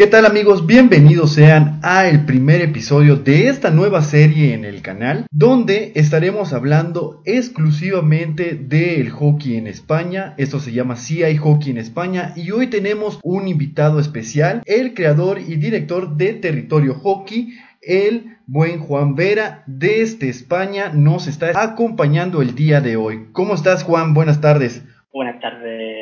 ¿Qué tal amigos? Bienvenidos sean a el primer episodio de esta nueva serie en el canal, donde estaremos hablando exclusivamente del hockey en España. Esto se llama Si hay hockey en España y hoy tenemos un invitado especial, el creador y director de Territorio Hockey, el buen Juan Vera desde España nos está acompañando el día de hoy. ¿Cómo estás Juan? Buenas tardes. Buenas tardes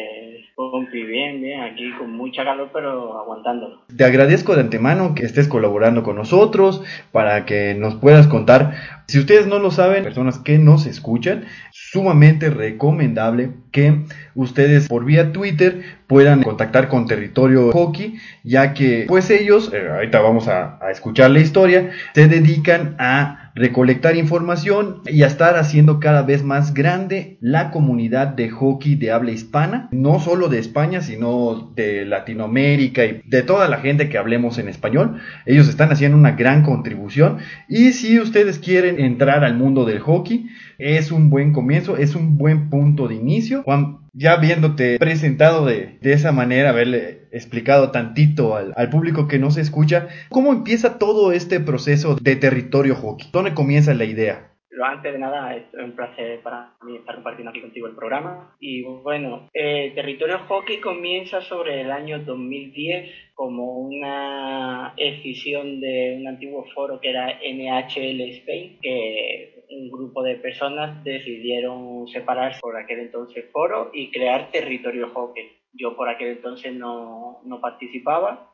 bien, bien, aquí con mucha calor, pero aguantándolo. Te agradezco de antemano que estés colaborando con nosotros para que nos puedas contar. Si ustedes no lo saben, personas que nos escuchan, sumamente recomendable que ustedes por vía Twitter puedan contactar con Territorio Hockey, ya que pues ellos, eh, ahorita vamos a escuchar la historia, se dedican a recolectar información y estar haciendo cada vez más grande la comunidad de hockey de habla hispana, no solo de España, sino de Latinoamérica y de toda la gente que hablemos en español. Ellos están haciendo una gran contribución y si ustedes quieren entrar al mundo del hockey, es un buen comienzo, es un buen punto de inicio. Juan, ya viéndote presentado de, de esa manera, haberle explicado tantito al, al, público que no se escucha, ¿cómo empieza todo este proceso de territorio hockey? ¿Dónde comienza la idea? Antes de nada, es un placer para mí estar compartiendo aquí contigo el programa. Y bueno, eh, Territorio Hockey comienza sobre el año 2010 como una escisión de un antiguo foro que era NHL Spain, que un grupo de personas decidieron separarse por aquel entonces foro y crear Territorio Hockey. Yo por aquel entonces no, no participaba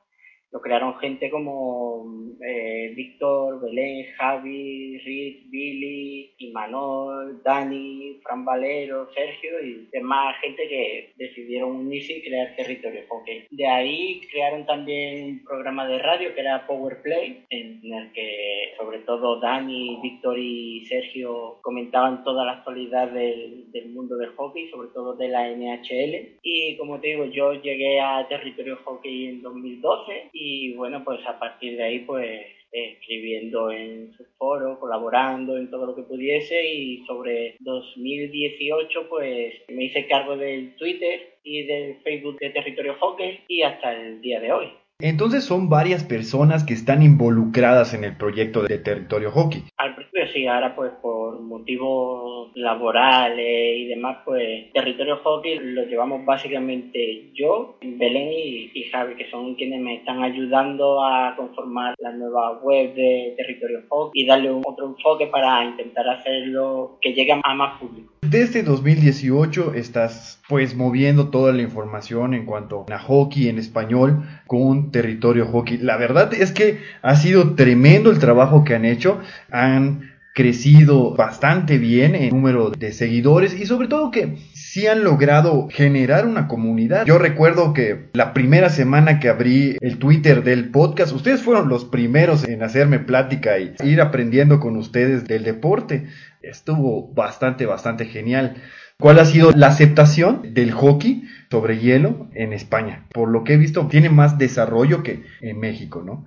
lo crearon gente como eh, Víctor, Belén, Javi, Rick, Billy, Imanol, Dani, Fran Valero, Sergio y demás gente que decidieron unirse y crear territorio hockey. De ahí crearon también un programa de radio que era Power Play, en el que sobre todo Dani, Víctor y Sergio comentaban toda la actualidad del, del mundo del hockey, sobre todo de la NHL. Y como te digo, yo llegué a territorio hockey en 2012 y bueno, pues a partir de ahí pues escribiendo en su foro, colaborando en todo lo que pudiese y sobre 2018 pues me hice cargo del Twitter y del Facebook de Territorio Hockey y hasta el día de hoy. Entonces son varias personas que están involucradas en el proyecto de Territorio Hockey. Al principio sí, ahora pues por motivos laborales y demás, pues Territorio Hockey lo llevamos básicamente yo, Belén y, Javi, que son quienes me están ayudando a conformar la nueva web de Territorio Hockey y darle un, otro enfoque para intentar hacerlo que llegue a más público. Desde 2018 estás pues moviendo toda la información en cuanto a hockey en español con territorio hockey. La verdad es que ha sido tremendo el trabajo que han hecho. Han crecido bastante bien en número de seguidores y sobre todo que sí han logrado generar una comunidad. Yo recuerdo que la primera semana que abrí el Twitter del podcast, ustedes fueron los primeros en hacerme plática y ir aprendiendo con ustedes del deporte. Estuvo bastante, bastante genial. ¿Cuál ha sido la aceptación del hockey sobre hielo en España? Por lo que he visto, tiene más desarrollo que en México, ¿no?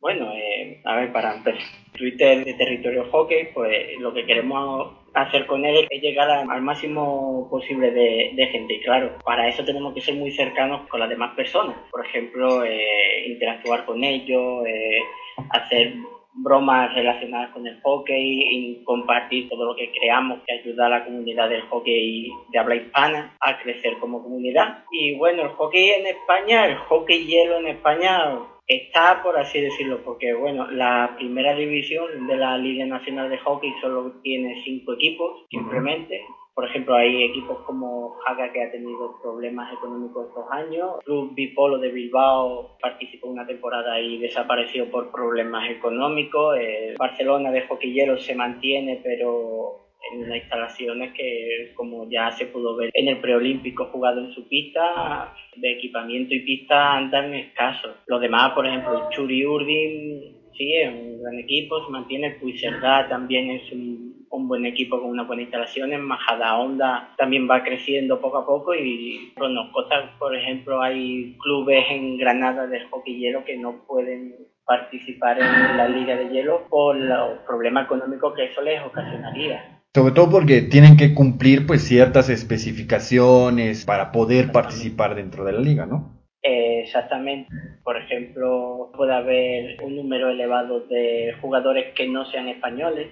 Bueno, a ver, para empezar, Twitter de Territorio Hockey, pues lo que queremos hacer con él es llegar al máximo posible de, gente. Y claro, para eso tenemos que ser muy cercanos con las demás personas. Por ejemplo, eh, interactuar con ellos, eh, hacer bromas relacionadas con el hockey y compartir todo lo que creamos que ayuda a la comunidad del hockey de habla hispana a crecer como comunidad. Y bueno, el hockey en España, el hockey hielo en España está, por así decirlo, porque bueno, la primera división de la Liga Nacional de Hockey solo tiene cinco equipos, simplemente. Por ejemplo, hay equipos como Haga que ha tenido problemas económicos estos años. Club Bipolo de Bilbao participó una temporada y desapareció por problemas económicos. Eh, Barcelona de hockey se mantiene, pero en las instalaciones que, como ya se pudo ver en el preolímpico jugado en su pista, de equipamiento y pista andan escasos. Los demás, por ejemplo, Churi Urdin, sí, es un gran equipo, se mantiene. Puigcerdá también es un, un, buen equipo con unas buenas instalaciones. Majada Honda también va creciendo poco a poco y cosas, por ejemplo, hay clubes en Granada de hockey hielo que no pueden participar en la liga de hielo por los problemas económicos que eso les ocasionaría. Sobre todo porque tienen que cumplir pues ciertas especificaciones para poder participar dentro de la liga, ¿no? Exactamente. Por ejemplo, puede haber un número elevado de jugadores que no sean españoles,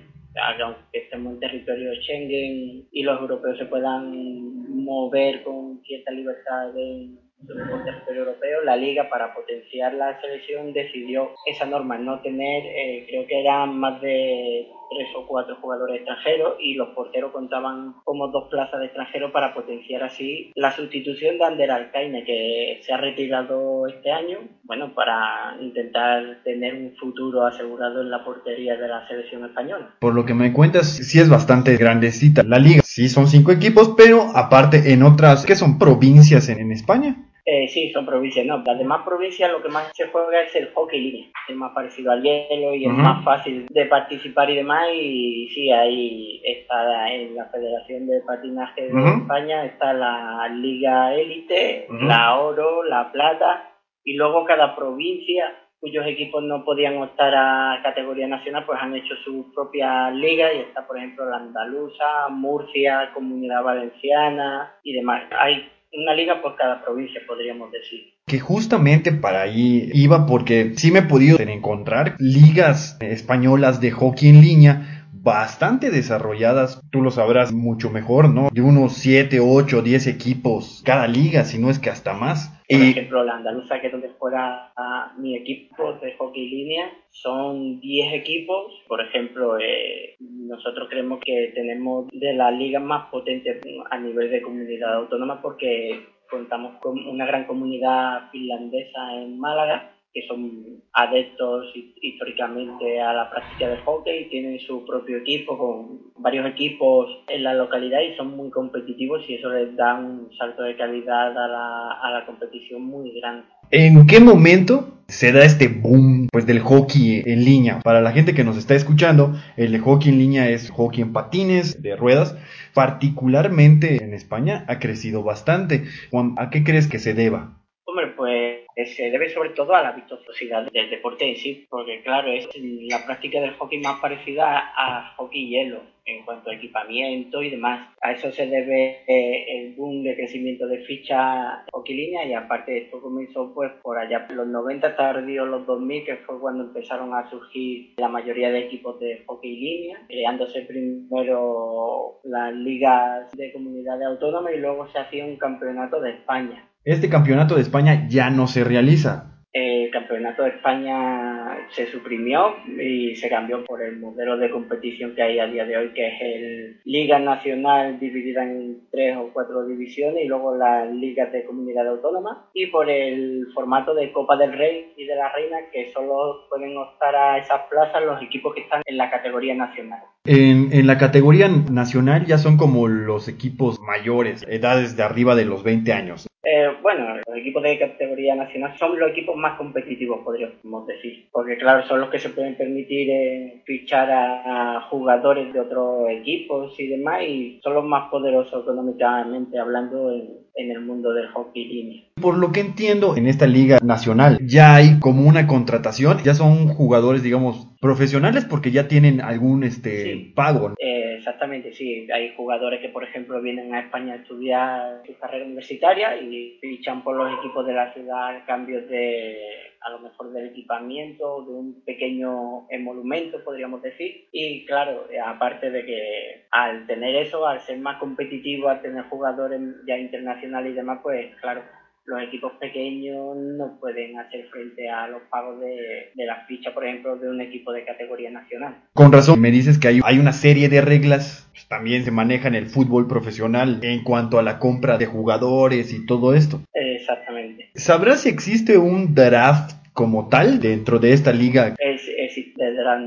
aunque estemos en territorio Schengen y los europeos se puedan mover con cierta libertad en el territorio europeo, la liga para potenciar la selección decidió esa norma, no tener, eh, creo que eran más de tres o cuatro jugadores extranjeros y los porteros contaban como dos plazas de extranjeros para potenciar así la sustitución de Ander Alcaine que se ha retirado este año, bueno, para intentar tener un futuro asegurado en la portería de la selección española. Por lo que me cuentas, sí es bastante grandecita la liga, sí son cinco equipos, pero aparte en otras, que son provincias en España. Eh, sí, son provincias, no. Las demás provincias lo que más se juega es el hockey línea, es más parecido al hielo y es más fácil de participar y demás. Y sí, ahí está en la Federación de Patinaje de España, está la Liga Élite, la Oro, la Plata, y luego cada provincia cuyos equipos no podían optar a categoría nacional, pues han hecho su propia liga y está, por ejemplo, la Andaluza, Murcia, Comunidad Valenciana y demás. Hay una liga por cada provincia, podríamos decir. Que justamente para ahí iba porque sí me he podido encontrar ligas españolas de hockey en línea bastante desarrolladas, tú lo sabrás mucho mejor, ¿no? De unos 7, 8, 10 equipos cada liga, si no es que hasta más. Por ejemplo, la andaluza, que es donde fuera mi equipo de hockey línea, son 10 equipos. Por ejemplo, eh, nosotros creemos que tenemos de las ligas más potentes a nivel de comunidad autónoma porque contamos con una gran comunidad finlandesa en Málaga que son adeptos históricamente a la práctica del hockey, tienen su propio equipo con varios equipos en la localidad y son muy competitivos y eso les da un salto de calidad a la, a la competición muy grande. ¿En qué momento se da este boom pues del hockey en línea? Para la gente que nos está escuchando, el hockey en línea es hockey en patines de ruedas, particularmente en España ha crecido bastante. Juan, ¿a qué crees que se deba? Hombre, pues se debe sobre todo a la vistosidad del deporte en sí, porque claro, es la práctica del hockey más parecida a hockey hielo en cuanto a equipamiento y demás. A eso se debe eh, el boom de crecimiento de ficha hockey línea y aparte esto comenzó pues por allá los 90 tardíos los 2000 que fue cuando empezaron a surgir la mayoría de equipos de hockey línea, creándose primero las ligas de comunidades autónomas y luego se hacía un campeonato de España este campeonato de España ya no se realiza. El campeonato de España se suprimió y se cambió por el modelo de competición que hay a día de hoy, que es el Liga Nacional dividida en tres o cuatro divisiones y luego las ligas de comunidad autónoma y por el formato de Copa del Rey y de la Reina que solo pueden optar a esas plazas los equipos que están en la categoría nacional. En, en la categoría nacional ya son como los equipos mayores, edades de arriba de los 20 años. Eh, bueno, los equipos de categoría nacional son los equipos más competitivos, podríamos decir, porque claro, son los que se pueden permitir eh, fichar a, jugadores de otros equipos y demás, y son los más poderosos económicamente hablando en, el mundo del hockey línea. Por lo que entiendo, en esta liga nacional ya hay como una contratación, ya son jugadores, digamos, profesionales porque ya tienen algún este pago. Eh, exactamente, sí. Hay jugadores que, por ejemplo, vienen a España a estudiar su carrera universitaria y fichan por los equipos de la ciudad cambios de, a lo mejor del equipamiento, de un pequeño emolumento, podríamos decir. Y claro, aparte de que al tener eso, al ser más competitivo, al tener jugadores ya internacionales y demás, pues claro, los equipos pequeños no pueden hacer frente a los pagos de, de la ficha, por ejemplo, de un equipo de categoría nacional. Con razón, me dices que hay, hay una serie de reglas, pues, también se maneja en el fútbol profesional en cuanto a la compra de jugadores y todo esto. Exactamente. ¿Sabrás si existe un draft como tal dentro de esta liga? Es,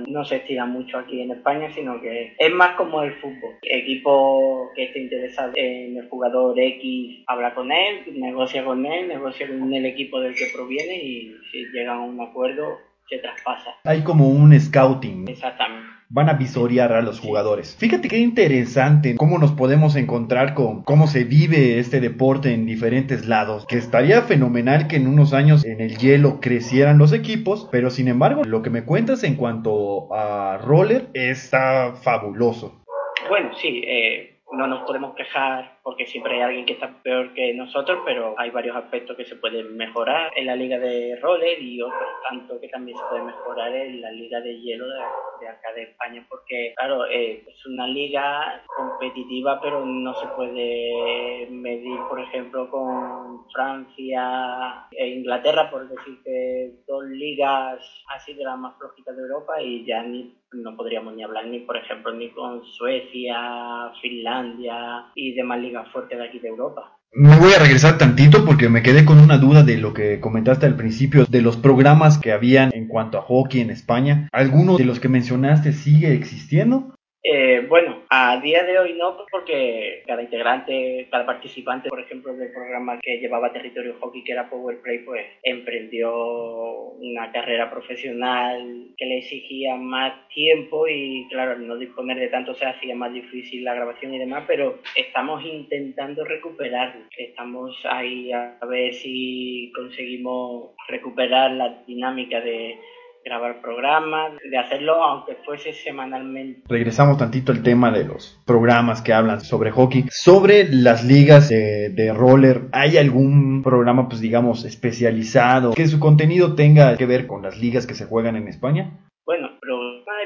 no se estira mucho aquí en España, sino que es más como el fútbol. Equipo que esté interesado en el jugador X habla con él, negocia con él, negocia con el equipo del que proviene y si llegan a un acuerdo se traspasa. Hay como un scouting. Exactamente van a visorear a los jugadores. Fíjate qué interesante cómo nos podemos encontrar con cómo se vive este deporte en diferentes lados, que estaría fenomenal que en unos años en el hielo crecieran los equipos, pero sin embargo lo que me cuentas en cuanto a roller está fabuloso. Bueno, sí, eh, no nos podemos quejar porque siempre hay alguien que está peor que nosotros, pero hay varios aspectos que se pueden mejorar en la liga de roller y otros tanto que también se puede mejorar en la liga de hielo de, acá de España, porque claro, eh, es una liga competitiva, pero no se puede medir, por ejemplo, con Francia e Inglaterra, por decir que dos ligas así de las más flojitas de Europa y ya ni no podríamos ni hablar ni, por ejemplo, ni con Suecia, Finlandia y demás ligas fuertes de aquí de Europa. Me voy a regresar tantito porque me quedé con una duda de lo que comentaste al principio de los programas que habían en cuanto a hockey en España. ¿Alguno de los que mencionaste sigue existiendo? Eh, bueno, a día de hoy no, porque cada integrante, cada participante, por ejemplo, del programa que llevaba Territorio Hockey, que era Power Play, pues emprendió una carrera profesional que le exigía más tiempo y, claro, al no disponer de tanto se hacía más difícil la grabación y demás, pero estamos intentando recuperarlo. Estamos ahí a ver si conseguimos recuperar la dinámica de grabar programas, de hacerlo aunque fuese semanalmente. Regresamos tantito al tema de los programas que hablan sobre hockey. Sobre las ligas de, de roller, ¿hay algún programa, pues digamos, especializado que su contenido tenga que ver con las ligas que se juegan en España?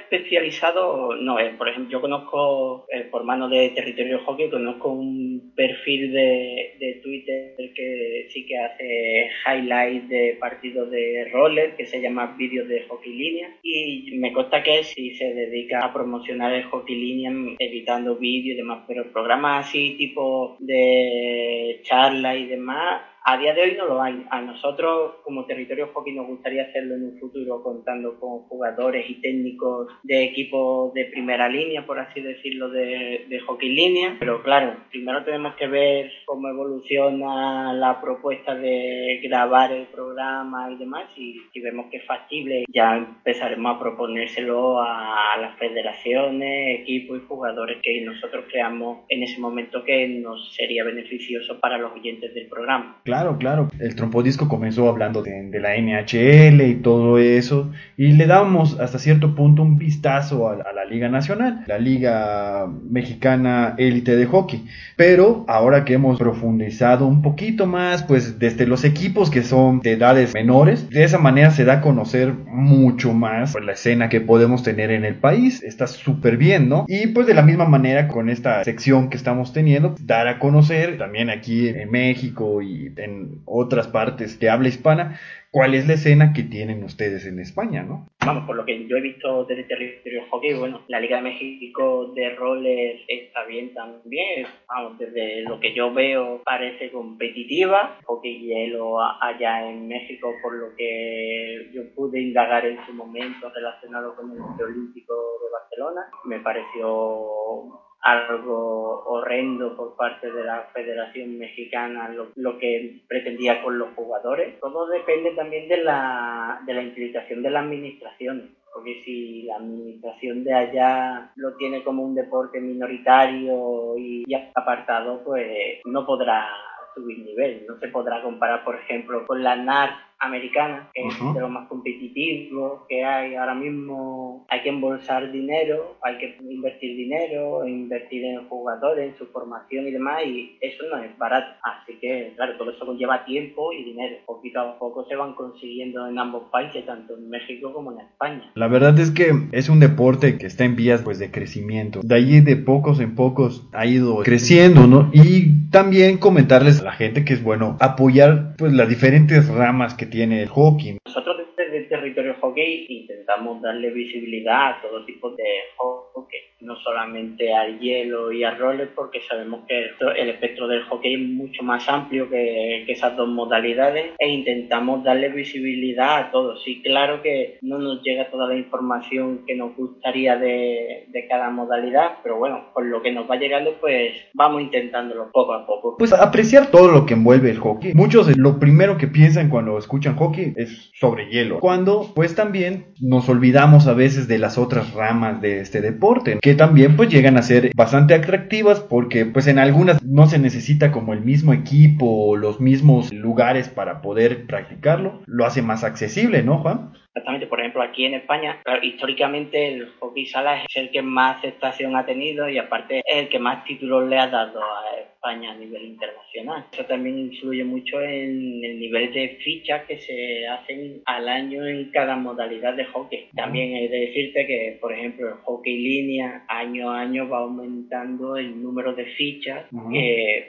Especializado no es. Por ejemplo, yo conozco, eh, por mano de Territorio Hockey, conozco un perfil de, de Twitter que sí que hace highlights de partidos de roller, que se llama Vídeos de Hockey Línea. Y me consta que sí se dedica a promocionar el hockey línea, editando vídeos y demás. Pero programas así, tipo de charla y demás, a día de hoy no lo hay. A nosotros, como territorio hockey, nos gustaría hacerlo en un futuro contando con jugadores y técnicos de equipos de primera línea, por así decirlo, de, de hockey línea. Pero claro, primero tenemos que ver cómo evoluciona la propuesta de grabar el programa y demás. Y si vemos que es factible, ya empezaremos a proponérselo a las federaciones, equipos y jugadores que nosotros creamos en ese momento que nos sería beneficioso para los oyentes del programa. Claro, claro. El trompodisco comenzó hablando de, la NHL y todo eso. Y le damos hasta cierto punto un vistazo a, la Liga Nacional, la Liga Mexicana Élite de Hockey. Pero ahora que hemos profundizado un poquito más, pues desde los equipos que son de edades menores, de esa manera se da a conocer mucho más pues, la escena que podemos tener en el país. Está súper bien, ¿no? Y pues de la misma manera con esta sección que estamos teniendo, dar a conocer también aquí en México y en otras partes de habla hispana, ¿cuál es la escena que tienen ustedes en España, no? Vamos, por lo que yo he visto desde territorio hockey, bueno, la Liga de México de roller está bien también, vamos, desde lo que yo veo parece competitiva, hockey hielo allá en México, por lo que yo pude indagar en su momento relacionado con el Olímpico de Barcelona, me pareció algo horrendo por parte de la Federación Mexicana lo, que pretendía con los jugadores. Todo depende también de la, de la implicación de la administración. Porque si la administración de allá lo tiene como un deporte minoritario y, y apartado, pues no podrá subir nivel. No se podrá comparar, por ejemplo, con la NAR americana, que es de lo más competitivo que hay ahora mismo. Hay que embolsar dinero, hay que invertir dinero, invertir en jugadores, en su formación y demás, y eso no es barato. Así que, claro, todo eso conlleva tiempo y dinero. Poquito a poco se van consiguiendo en ambos países, tanto en México como en España. La verdad es que es un deporte que está en vías pues de crecimiento. De allí de pocos en pocos ha ido creciendo, ¿no? Y también comentarles a la gente que es bueno apoyar pues las diferentes ramas que tiene el. Nosotros desde territorio hockey intentamos darle visibilidad a todo tipo de hockey no solamente al hielo y al roller, porque sabemos que el espectro del hockey es mucho más amplio que, esas dos modalidades e intentamos darle visibilidad a todos. Sí, claro que no nos llega toda la información que nos gustaría de, de cada modalidad, pero bueno, con lo que nos va llegando, pues vamos intentándolo poco a poco. Pues apreciar todo lo que envuelve el hockey. Muchos lo primero que piensan cuando escuchan hockey es sobre hielo, cuando pues también nos olvidamos a veces de las otras ramas de este deporte que también pues llegan a ser bastante atractivas porque pues en algunas no se necesita como el mismo equipo o los mismos lugares para poder practicarlo, lo hace más accesible, ¿no, Juan? Exactamente. Por ejemplo, aquí en España, históricamente el hockey sala es el que más aceptación ha tenido y aparte es el que más títulos le ha dado a España a nivel internacional. Eso también influye mucho en el nivel de fichas que se hacen al año en cada modalidad de hockey. También he de decirte que, por ejemplo, el hockey línea año a año va aumentando el número de fichas,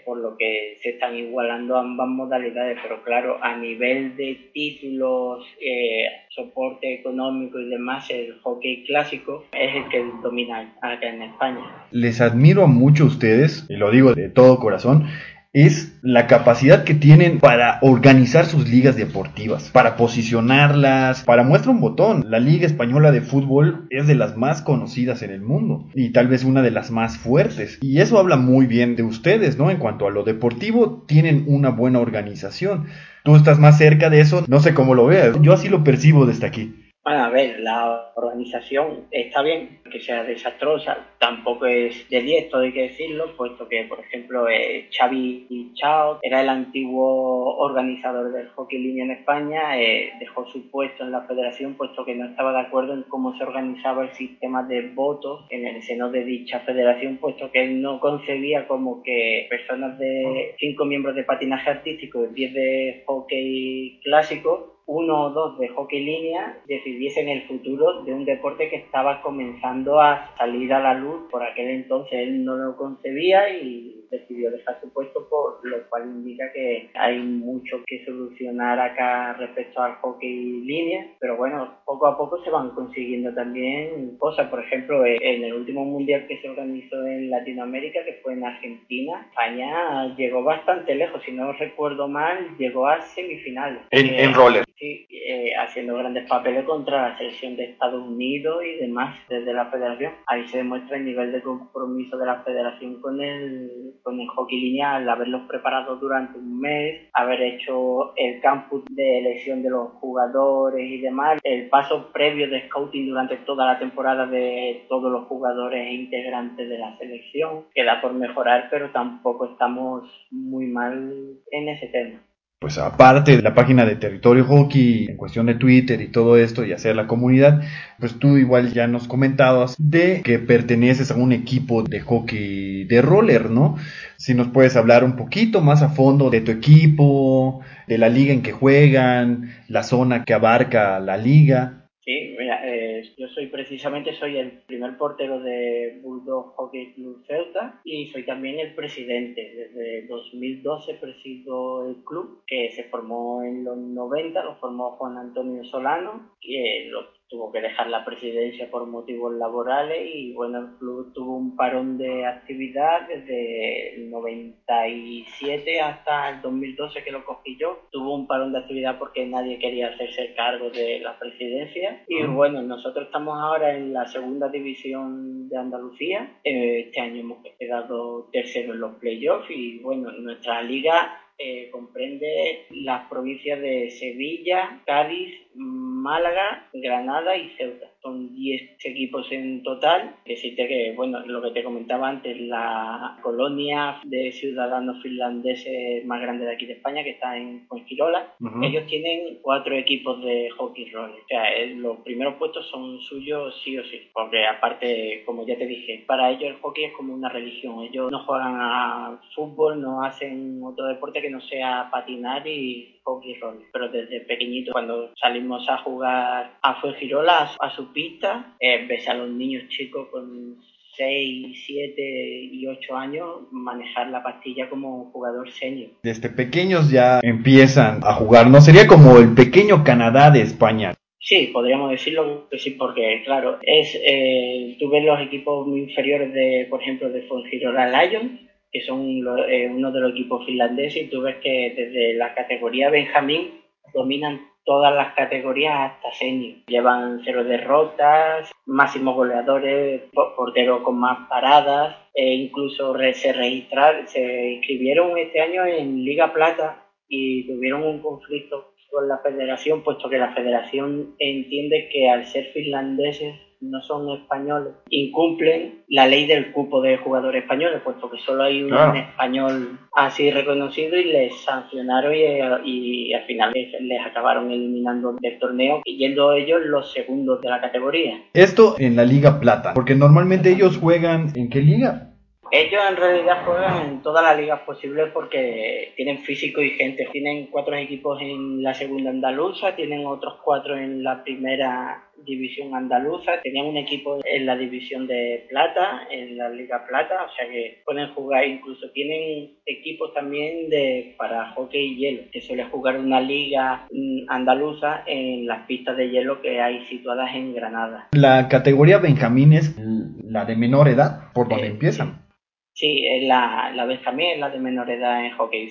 por lo que se están igualando ambas modalidades, pero claro, a nivel de títulos, eh, soporte económico y demás, el hockey clásico es el que domina acá en España. Les admiro mucho a ustedes, y lo digo de todo corazón, es la capacidad que tienen para organizar sus ligas deportivas, para posicionarlas, para muestra un botón. La Liga Española de Fútbol es de las más conocidas en el mundo y tal vez una de las más fuertes. Y eso habla muy bien de ustedes, ¿no? En cuanto a lo deportivo, tienen una buena organización. Tú estás más cerca de eso, no sé cómo lo veas. Yo así lo percibo desde aquí. A ver, la organización está bien, que sea desastrosa, tampoco es de 10, todo hay que decirlo, puesto que, por ejemplo, eh, Xavi Chao era el antiguo organizador del hockey línea en España, eh, dejó su puesto en la federación, puesto que no estaba de acuerdo en cómo se organizaba el sistema de votos en el seno de dicha federación, puesto que él no concebía como que personas de 5 miembros de patinaje artístico y 10 de hockey clásico uno o dos de hockey línea decidiesen el futuro de un deporte que estaba comenzando a salir a la luz. Por aquel entonces él no lo concebía y decidió dejar su puesto, por lo cual indica que hay mucho que solucionar acá respecto al hockey línea. Pero bueno, poco a poco se van consiguiendo también cosas. Por ejemplo, en el último mundial que se organizó en Latinoamérica, que fue en Argentina, España llegó bastante lejos. Si no recuerdo mal, llegó a semifinales. En, en roller eh, haciendo grandes papeles contra la selección de Estados Unidos y demás desde la federación. Ahí se demuestra el nivel de compromiso de la federación con el, con el hockey lineal, haberlos preparado durante un mes, haber hecho el campus de elección de los jugadores y demás, el paso previo de scouting durante toda la temporada de todos los jugadores e integrantes de la selección. Queda por mejorar, pero tampoco estamos muy mal en ese tema pues aparte de la página de Territorio Hockey, en cuestión de Twitter y todo esto y hacer la comunidad, pues tú igual ya nos comentabas de que perteneces a un equipo de hockey de roller, ¿no? Si nos puedes hablar un poquito más a fondo de tu equipo, de la liga en que juegan, la zona que abarca la liga. Sí, mira, eh, yo soy precisamente soy el primer portero de Bulldog Hockey Club Celta y soy también el presidente. Desde 2012 presido el club que se formó en los 90, lo formó Juan Antonio Solano, que lo tuvo que dejar la presidencia por motivos laborales y bueno, el club tuvo un parón de actividad desde el 97 hasta el 2012 que lo cogí yo. Tuvo un parón de actividad porque nadie quería hacerse cargo de la presidencia y bueno, nosotros estamos ahora en la segunda división de Andalucía. Eh, este año hemos quedado tercero en los playoffs y bueno, nuestra liga eh, comprende las provincias de Sevilla, Cádiz, Málaga, Granada y Ceuta. Son 10 equipos en total. Decirte que, bueno, lo que te comentaba antes, la colonia de ciudadanos finlandeses más grande de aquí de España, que está en Fuengirola, ellos tienen cuatro equipos de hockey roll. O sea, los primeros puestos son suyos sí o sí. Porque aparte, como ya te dije, para ellos el hockey es como una religión. Ellos no juegan a fútbol, no hacen otro deporte que no sea patinar y hockey roll. Pero desde pequeñito, cuando salimos a jugar a Fuengirola, a, su pista, eh, ves a los niños chicos con 6, 7 y 8 años manejar la pastilla como jugador senior. Desde pequeños ya empiezan a jugar, ¿no? Sería como el pequeño Canadá de España. Sí, podríamos decirlo que sí, porque claro, es eh, tú ves los equipos inferiores de, por ejemplo, de Fuengirola Lions, que son eh, uno de los equipos finlandeses, y tú ves que desde la categoría Benjamín dominan todas las categorías hasta senior. Llevan cero derrotas, máximos goleadores, porteros con más paradas, e incluso se registraron, se inscribieron este año en Liga Plata y tuvieron un conflicto con la federación, puesto que la federación entiende que al ser finlandeses no son españoles incumplen la ley del cupo de jugadores españoles, puesto que solo hay un español así reconocido y les sancionaron y, al final les, acabaron eliminando del torneo, yendo ellos los segundos de la categoría. Esto en la Liga Plata, porque normalmente ellos juegan en qué liga? Ellos en realidad juegan en todas las ligas posibles porque tienen físico y gente. Tienen cuatro equipos en la segunda andaluza, tienen otros cuatro en la primera división andaluza, tenían un equipo en la división de plata, en la liga plata, o sea que pueden jugar, incluso tienen equipos también de para hockey y hielo, que suele jugar una liga mm, andaluza en las pistas de hielo que hay situadas en Granada. La categoría Benjamín es la de menor edad, por donde empiezan. Sí, la, la también es la de menor edad en hockey.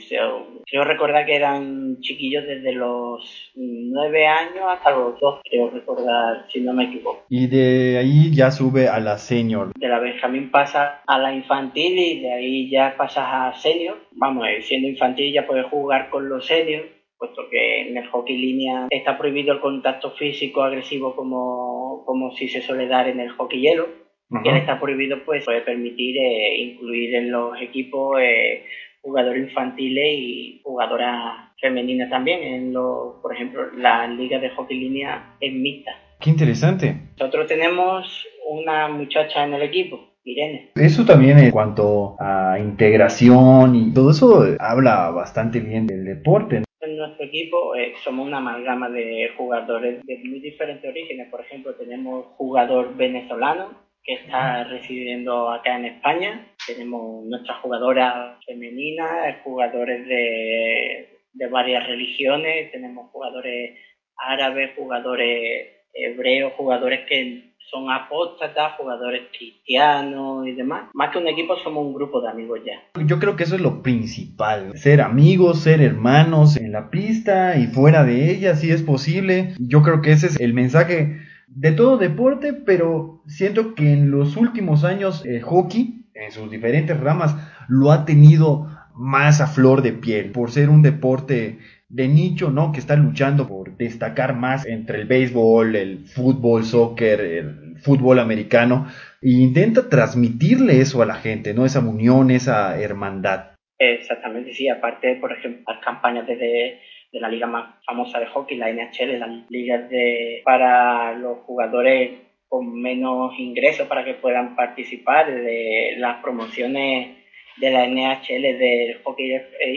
creo recordar que eran chiquillos desde los nueve años hasta los dos, creo recordar, si no me equivoco. Y de ahí ya sube a la senior. De la Benjamín pasa a la infantil y de ahí ya pasas a senior. Vamos, eh, siendo infantil ya puedes jugar con los seniors puesto que en el hockey línea está prohibido el contacto físico agresivo como, como si se suele dar en el hockey hielo que está prohibido pues puede permitir eh, incluir en los equipos eh, jugadores infantiles y jugadoras femeninas también en los por ejemplo la liga de hockey línea es mixta qué interesante nosotros tenemos una muchacha en el equipo Irene. Eso también en cuanto a integración y todo eso habla bastante bien del deporte. En nuestro equipo eh, somos una amalgama de jugadores de muy diferentes orígenes. Por ejemplo, tenemos jugador venezolano, que está residiendo acá en España. Tenemos nuestras jugadoras femeninas, jugadores de, de varias religiones, tenemos jugadores árabes, jugadores hebreos, jugadores que son apóstatas, jugadores cristianos y demás. Más que un equipo, somos un grupo de amigos ya. Yo creo que eso es lo principal, ser amigos, ser hermanos en la pista y fuera de ella, si es posible. Yo creo que ese es el mensaje de todo deporte, pero siento que en los últimos años el hockey, en sus diferentes ramas, lo ha tenido más a flor de piel, por ser un deporte de nicho, ¿no? Que está luchando por destacar más entre el béisbol, el fútbol, soccer, el fútbol americano, e intenta transmitirle eso a la gente, ¿no? Esa unión, esa hermandad. Exactamente, sí, aparte, por ejemplo, las campañas desde de la liga más famosa de hockey, la NHL, las ligas de, para los jugadores con menos ingresos para que puedan participar de las promociones de la NHL del Hockey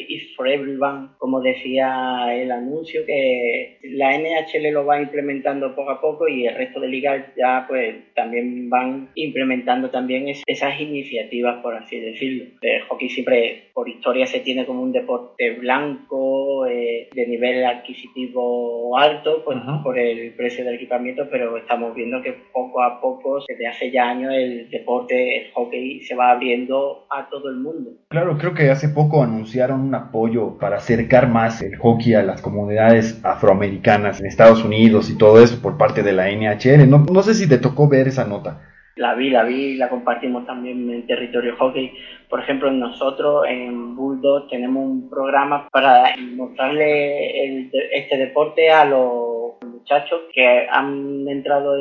is for Everyone, como decía el anuncio, que la NHL lo va implementando poco a poco y el resto de ligas ya pues también van implementando también esas iniciativas, por así decirlo. El hockey siempre por historia se tiene como un deporte blanco, eh, de nivel adquisitivo alto, pues por el precio del equipamiento, pero estamos viendo que poco a poco, desde hace ya años, el deporte, el hockey se va abriendo a todo el mundo Claro, creo que hace poco anunciaron un apoyo para acercar más el hockey a las comunidades afroamericanas en Estados Unidos y todo eso por parte de la NHL. No, no sé si te tocó ver esa nota. La vi, la vi, la compartimos también en territorio hockey. Por ejemplo, nosotros en Bulldog tenemos un programa para mostrarle este deporte a los muchachos que han entrado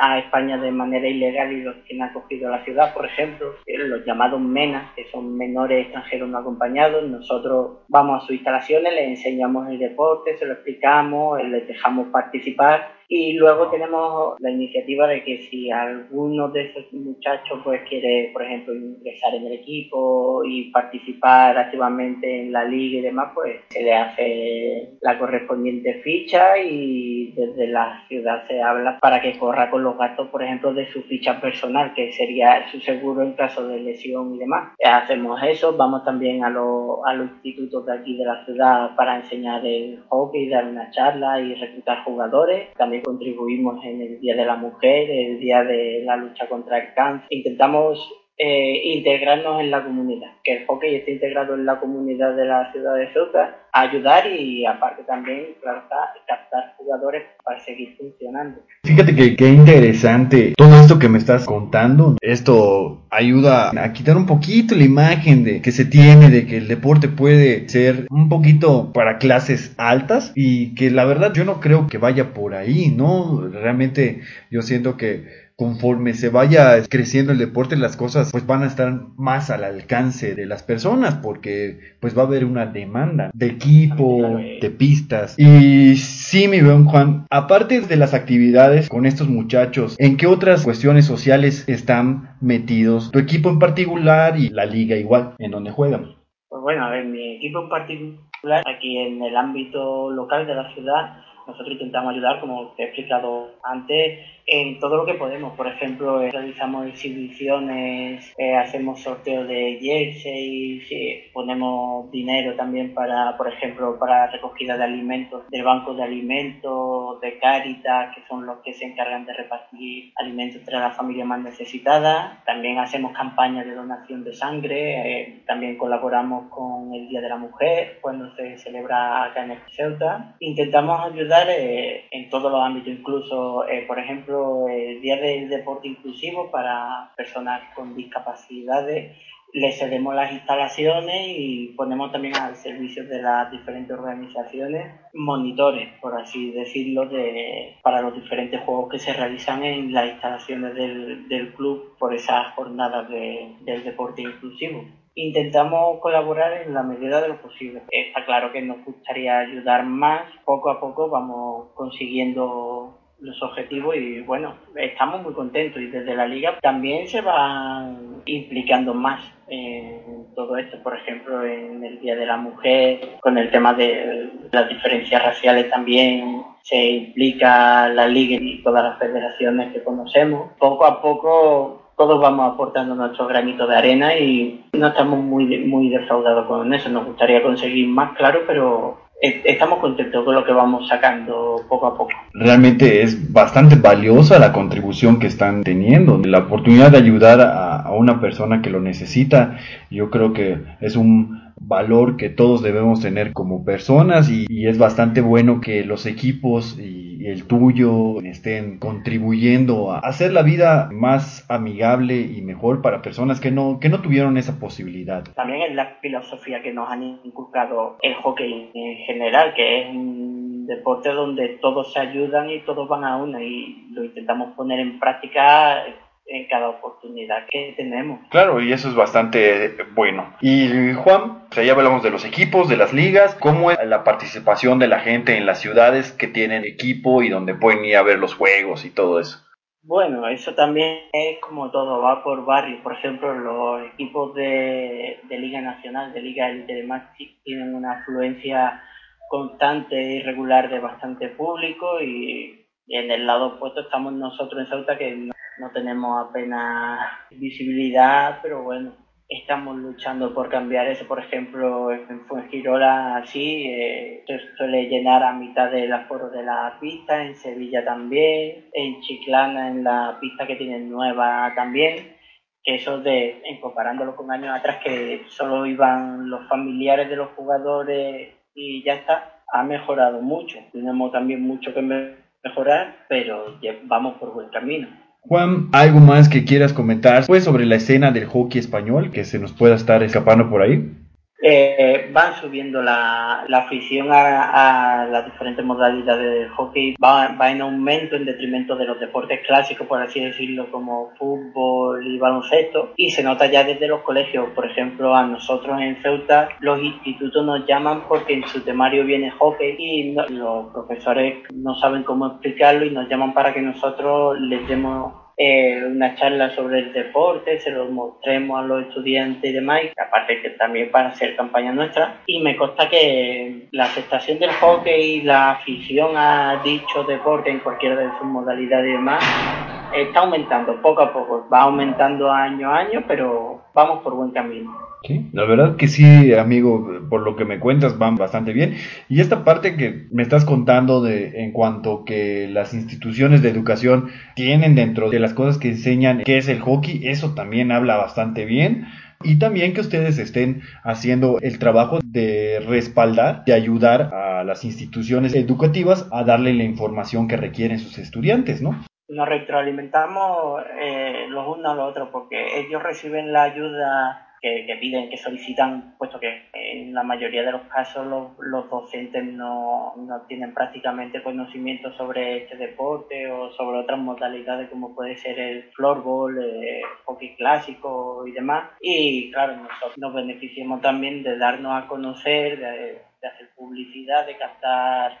a España de manera ilegal y los que han acogido a la ciudad, por ejemplo, los llamados MENAS, que son menores extranjeros no acompañados. Nosotros vamos a sus instalaciones, les enseñamos el deporte, se lo explicamos, les dejamos participar y luego tenemos la iniciativa de que si alguno de esos muchachos pues quiere, por ejemplo, ingresar en el equipo y participar activamente en la liga y demás, pues se le hace la correspondiente ficha y desde la ciudad se habla para que corra con los gastos, por ejemplo, de su ficha personal, que sería su seguro en caso de lesión y demás. Hacemos eso, vamos también a, los institutos de aquí de la ciudad para enseñar el hockey, dar una charla y reclutar jugadores. También contribuimos en el Día de la Mujer, el Día de la lucha contra el cáncer. Intentamos eh, integrarnos en la comunidad, que el hockey esté integrado en la comunidad de la ciudad de Ceuta, ayudar y aparte también, claro captar jugadores para seguir funcionando. Fíjate que qué interesante todo esto que me estás contando, esto ayuda a quitar un poquito la imagen de que se tiene de que el deporte puede ser un poquito para clases altas y que la verdad yo no creo que vaya por ahí, ¿no? Realmente yo siento que conforme se vaya creciendo el deporte, las cosas pues van a estar más al alcance de las personas porque pues va a haber una demanda de equipo, de pistas. Y sí, mi buen Juan, aparte de las actividades con estos muchachos, ¿en qué otras cuestiones sociales están metidos tu equipo en particular y la liga igual, en donde juegan? Pues bueno, a ver, mi equipo en particular, aquí en el ámbito local de la ciudad, nosotros intentamos ayudar, como te he explicado antes, en todo lo que podemos. Por ejemplo, eh, realizamos exhibiciones, eh, hacemos sorteos de jerseys, ponemos dinero también para, por ejemplo, para recogida de alimentos del banco de alimentos, de Caritas, que son los que se encargan de repartir alimentos entre las familias más necesitadas. También hacemos campañas de donación de sangre, eh, también colaboramos con el Día de la Mujer cuando se celebra acá en Ceuta. Intentamos ayudar en todos los ámbitos, incluso, por ejemplo, el Día del Deporte Inclusivo para personas con discapacidades. Le cedemos las instalaciones y ponemos también al servicio de las diferentes organizaciones monitores, por así decirlo, de, para los diferentes juegos que se realizan en las instalaciones del, del club por esas jornadas de, del deporte inclusivo intentamos colaborar en la medida de lo posible. Está claro que nos gustaría ayudar más, poco a poco vamos consiguiendo los objetivos y bueno, estamos muy contentos y desde la liga también se van implicando más en todo esto, por ejemplo en el Día de la Mujer, con el tema de las diferencias raciales también se implica la liga y todas las federaciones que conocemos. Poco a poco todos vamos aportando nuestro granito de arena y no estamos muy, muy defraudados con eso. Nos gustaría conseguir más, claro, pero estamos contentos con lo que vamos sacando poco a poco. Realmente es bastante valiosa la contribución que están teniendo, la oportunidad de ayudar a, a una persona que lo necesita. Yo creo que es un valor que todos debemos tener como personas y, es bastante bueno que los equipos y, el tuyo estén contribuyendo a hacer la vida más amigable y mejor para personas que no, que no tuvieron esa posibilidad. También es la filosofía que nos han inculcado el hockey en general, que es un deporte donde todos se ayudan y todos van a una y lo intentamos poner en práctica en cada oportunidad que tenemos. Claro, y eso es bastante bueno. Y Juan, o sea, ya hablamos de los equipos, de las ligas, ¿cómo es la participación de la gente en las ciudades que tienen equipo y donde pueden ir a ver los juegos y todo eso? Bueno, eso también es como todo, va por barrios. Por ejemplo, los equipos de, de Liga Nacional, de Liga Elite de Maxi, tienen una afluencia constante y regular de bastante público y, y en el lado opuesto estamos nosotros en Sauta que no, no tenemos apenas visibilidad, pero bueno, estamos luchando por cambiar eso. Por ejemplo, en Fuengirola así eh, se suele llenar a mitad del aforo de la pista, en Sevilla también, en Chiclana en la pista que tienen nueva también. Que eso de, en comparándolo con años atrás, que solo iban los familiares de los jugadores y ya está, ha mejorado mucho. Tenemos también mucho que mejorar, pero vamos por buen camino. Juan, ¿algo más que quieras comentar pues, sobre la escena del hockey español que se nos pueda estar escapando por ahí? Eh, van subiendo la, la afición a, las diferentes modalidades del hockey, va, va, en aumento en detrimento de los deportes clásicos, por así decirlo, como fútbol y baloncesto, y se nota ya desde los colegios, por ejemplo, a nosotros en Ceuta, los institutos nos llaman porque en su temario viene hockey y los profesores no saben cómo explicarlo y nos llaman para que nosotros les demos eh, una charla sobre el deporte, se lo mostremos a los estudiantes y demás, y aparte que también para hacer campaña nuestra. Y me consta que la aceptación del hockey y la afición a dicho deporte en cualquiera de sus modalidades y demás está aumentando poco a poco, va aumentando año a año, pero vamos por buen camino. Sí, la verdad que sí, amigo, por lo que me cuentas van bastante bien. Y esta parte que me estás contando de en cuanto que las instituciones de educación tienen dentro de las cosas que enseñan qué es el hockey, eso también habla bastante bien. Y también que ustedes estén haciendo el trabajo de respaldar, de ayudar a las instituciones educativas a darle la información que requieren sus estudiantes, ¿no? nos retroalimentamos eh, los unos a los otros porque ellos reciben la ayuda que, piden, que solicitan, puesto que en la mayoría de los casos los, docentes no, no, tienen prácticamente conocimiento sobre este deporte o sobre otras modalidades como puede ser el floorball, el hockey clásico y demás. Y claro, nosotros nos beneficiamos también de darnos a conocer, de, de hacer publicidad, de captar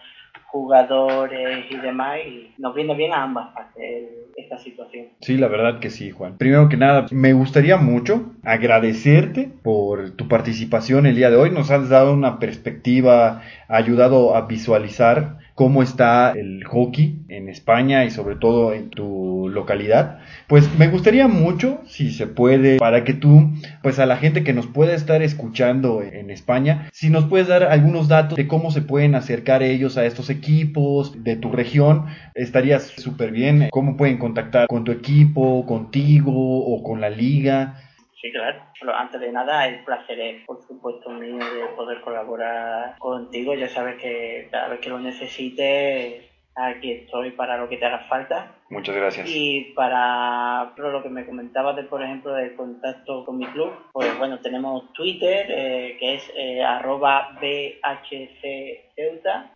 jugadores y demás, y nos viene bien a ambas partes esta situación. Sí, la verdad que sí, Juan. Primero que nada, me gustaría mucho agradecerte por tu participación el día de hoy. Nos has dado una perspectiva, ayudado a visualizar cómo está el hockey en España y sobre todo en tu localidad. Pues me gustaría mucho, si se puede, para que tú, pues a la gente que nos pueda estar escuchando en España, si nos puedes dar algunos datos de cómo se pueden acercar ellos a estos equipos de tu región, estaría súper bien. Cómo pueden contactar con tu equipo, contigo o con la liga. Sí, claro. Antes de nada, el placer es, por supuesto, mío de poder colaborar contigo. Ya sabes que cada vez que lo necesites, aquí estoy para lo que te haga falta. Muchas gracias. Y para lo que me comentabas de, por ejemplo, del contacto con mi club, pues bueno, tenemos Twitter, eh, que es eh, arroba BHC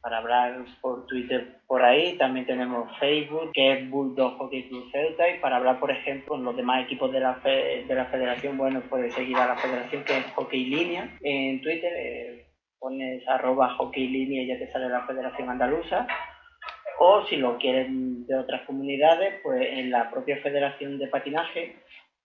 para hablar por Twitter por ahí. También tenemos Facebook, que es Bulldog Hockey Club Ceuta. Y para hablar, por ejemplo, con los demás equipos de la, de la federación, bueno, puedes seguir a la federación, que es Hockey Línea. En Twitter eh, pones arroba Hockey Línea y ya te sale la Federación Andaluza o si lo quieren de otras comunidades, pues en la propia Federación de Patinaje,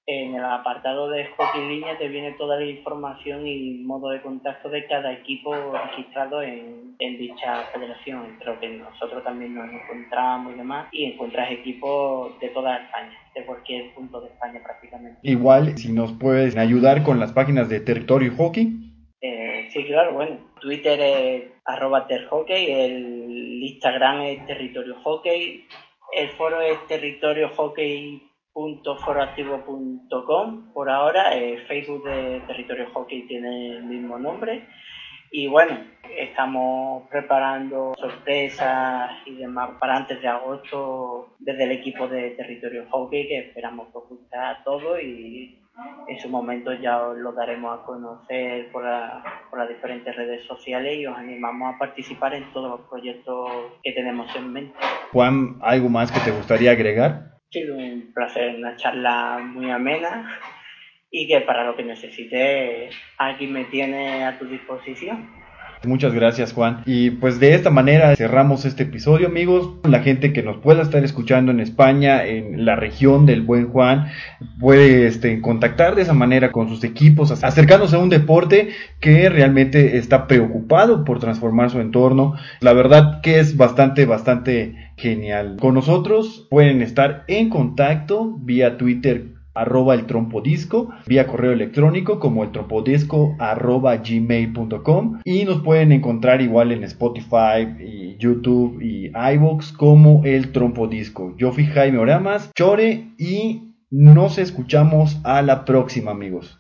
en el apartado de hockey línea te viene toda la información y modo de contacto de cada equipo registrado en, dicha federación. Creo que nosotros también nos encontramos y demás, y encuentras equipos de toda España, de cualquier punto de España prácticamente. Igual, si nos puedes ayudar con las páginas de Territorio Hockey. Eh, sí, claro, bueno, Twitter es arroba terhockey, el Instagram es territorio hockey, el foro es territoriohockey.foroactivo.com por ahora, el Facebook de Territorio Hockey tiene el mismo nombre y bueno, estamos preparando sorpresas y demás para antes de agosto desde el equipo de Territorio Hockey que esperamos que os guste a todos y en su momento ya os lo daremos a conocer por, por las diferentes redes sociales y os animamos a participar en todos los proyectos que tenemos en mente. Juan, ¿algo más que te gustaría agregar? Sí, un placer, una charla muy amena y que para lo que necesite aquí me tiene a tu disposición. Muchas gracias Juan. Y pues de esta manera cerramos este episodio amigos. La gente que nos pueda estar escuchando en España, en la región del Buen Juan, puede este, contactar de esa manera con sus equipos, acercándose a un deporte que realmente está preocupado por transformar su entorno. La verdad que es bastante, bastante genial. Con nosotros pueden estar en contacto vía Twitter arroba el trompodisco, vía correo electrónico como el trompodisco arroba gmail.com y nos pueden encontrar igual en Spotify y YouTube y iVoox como el trompodisco. Yo fui Jaime Oramas, Chore y nos escuchamos a la próxima amigos.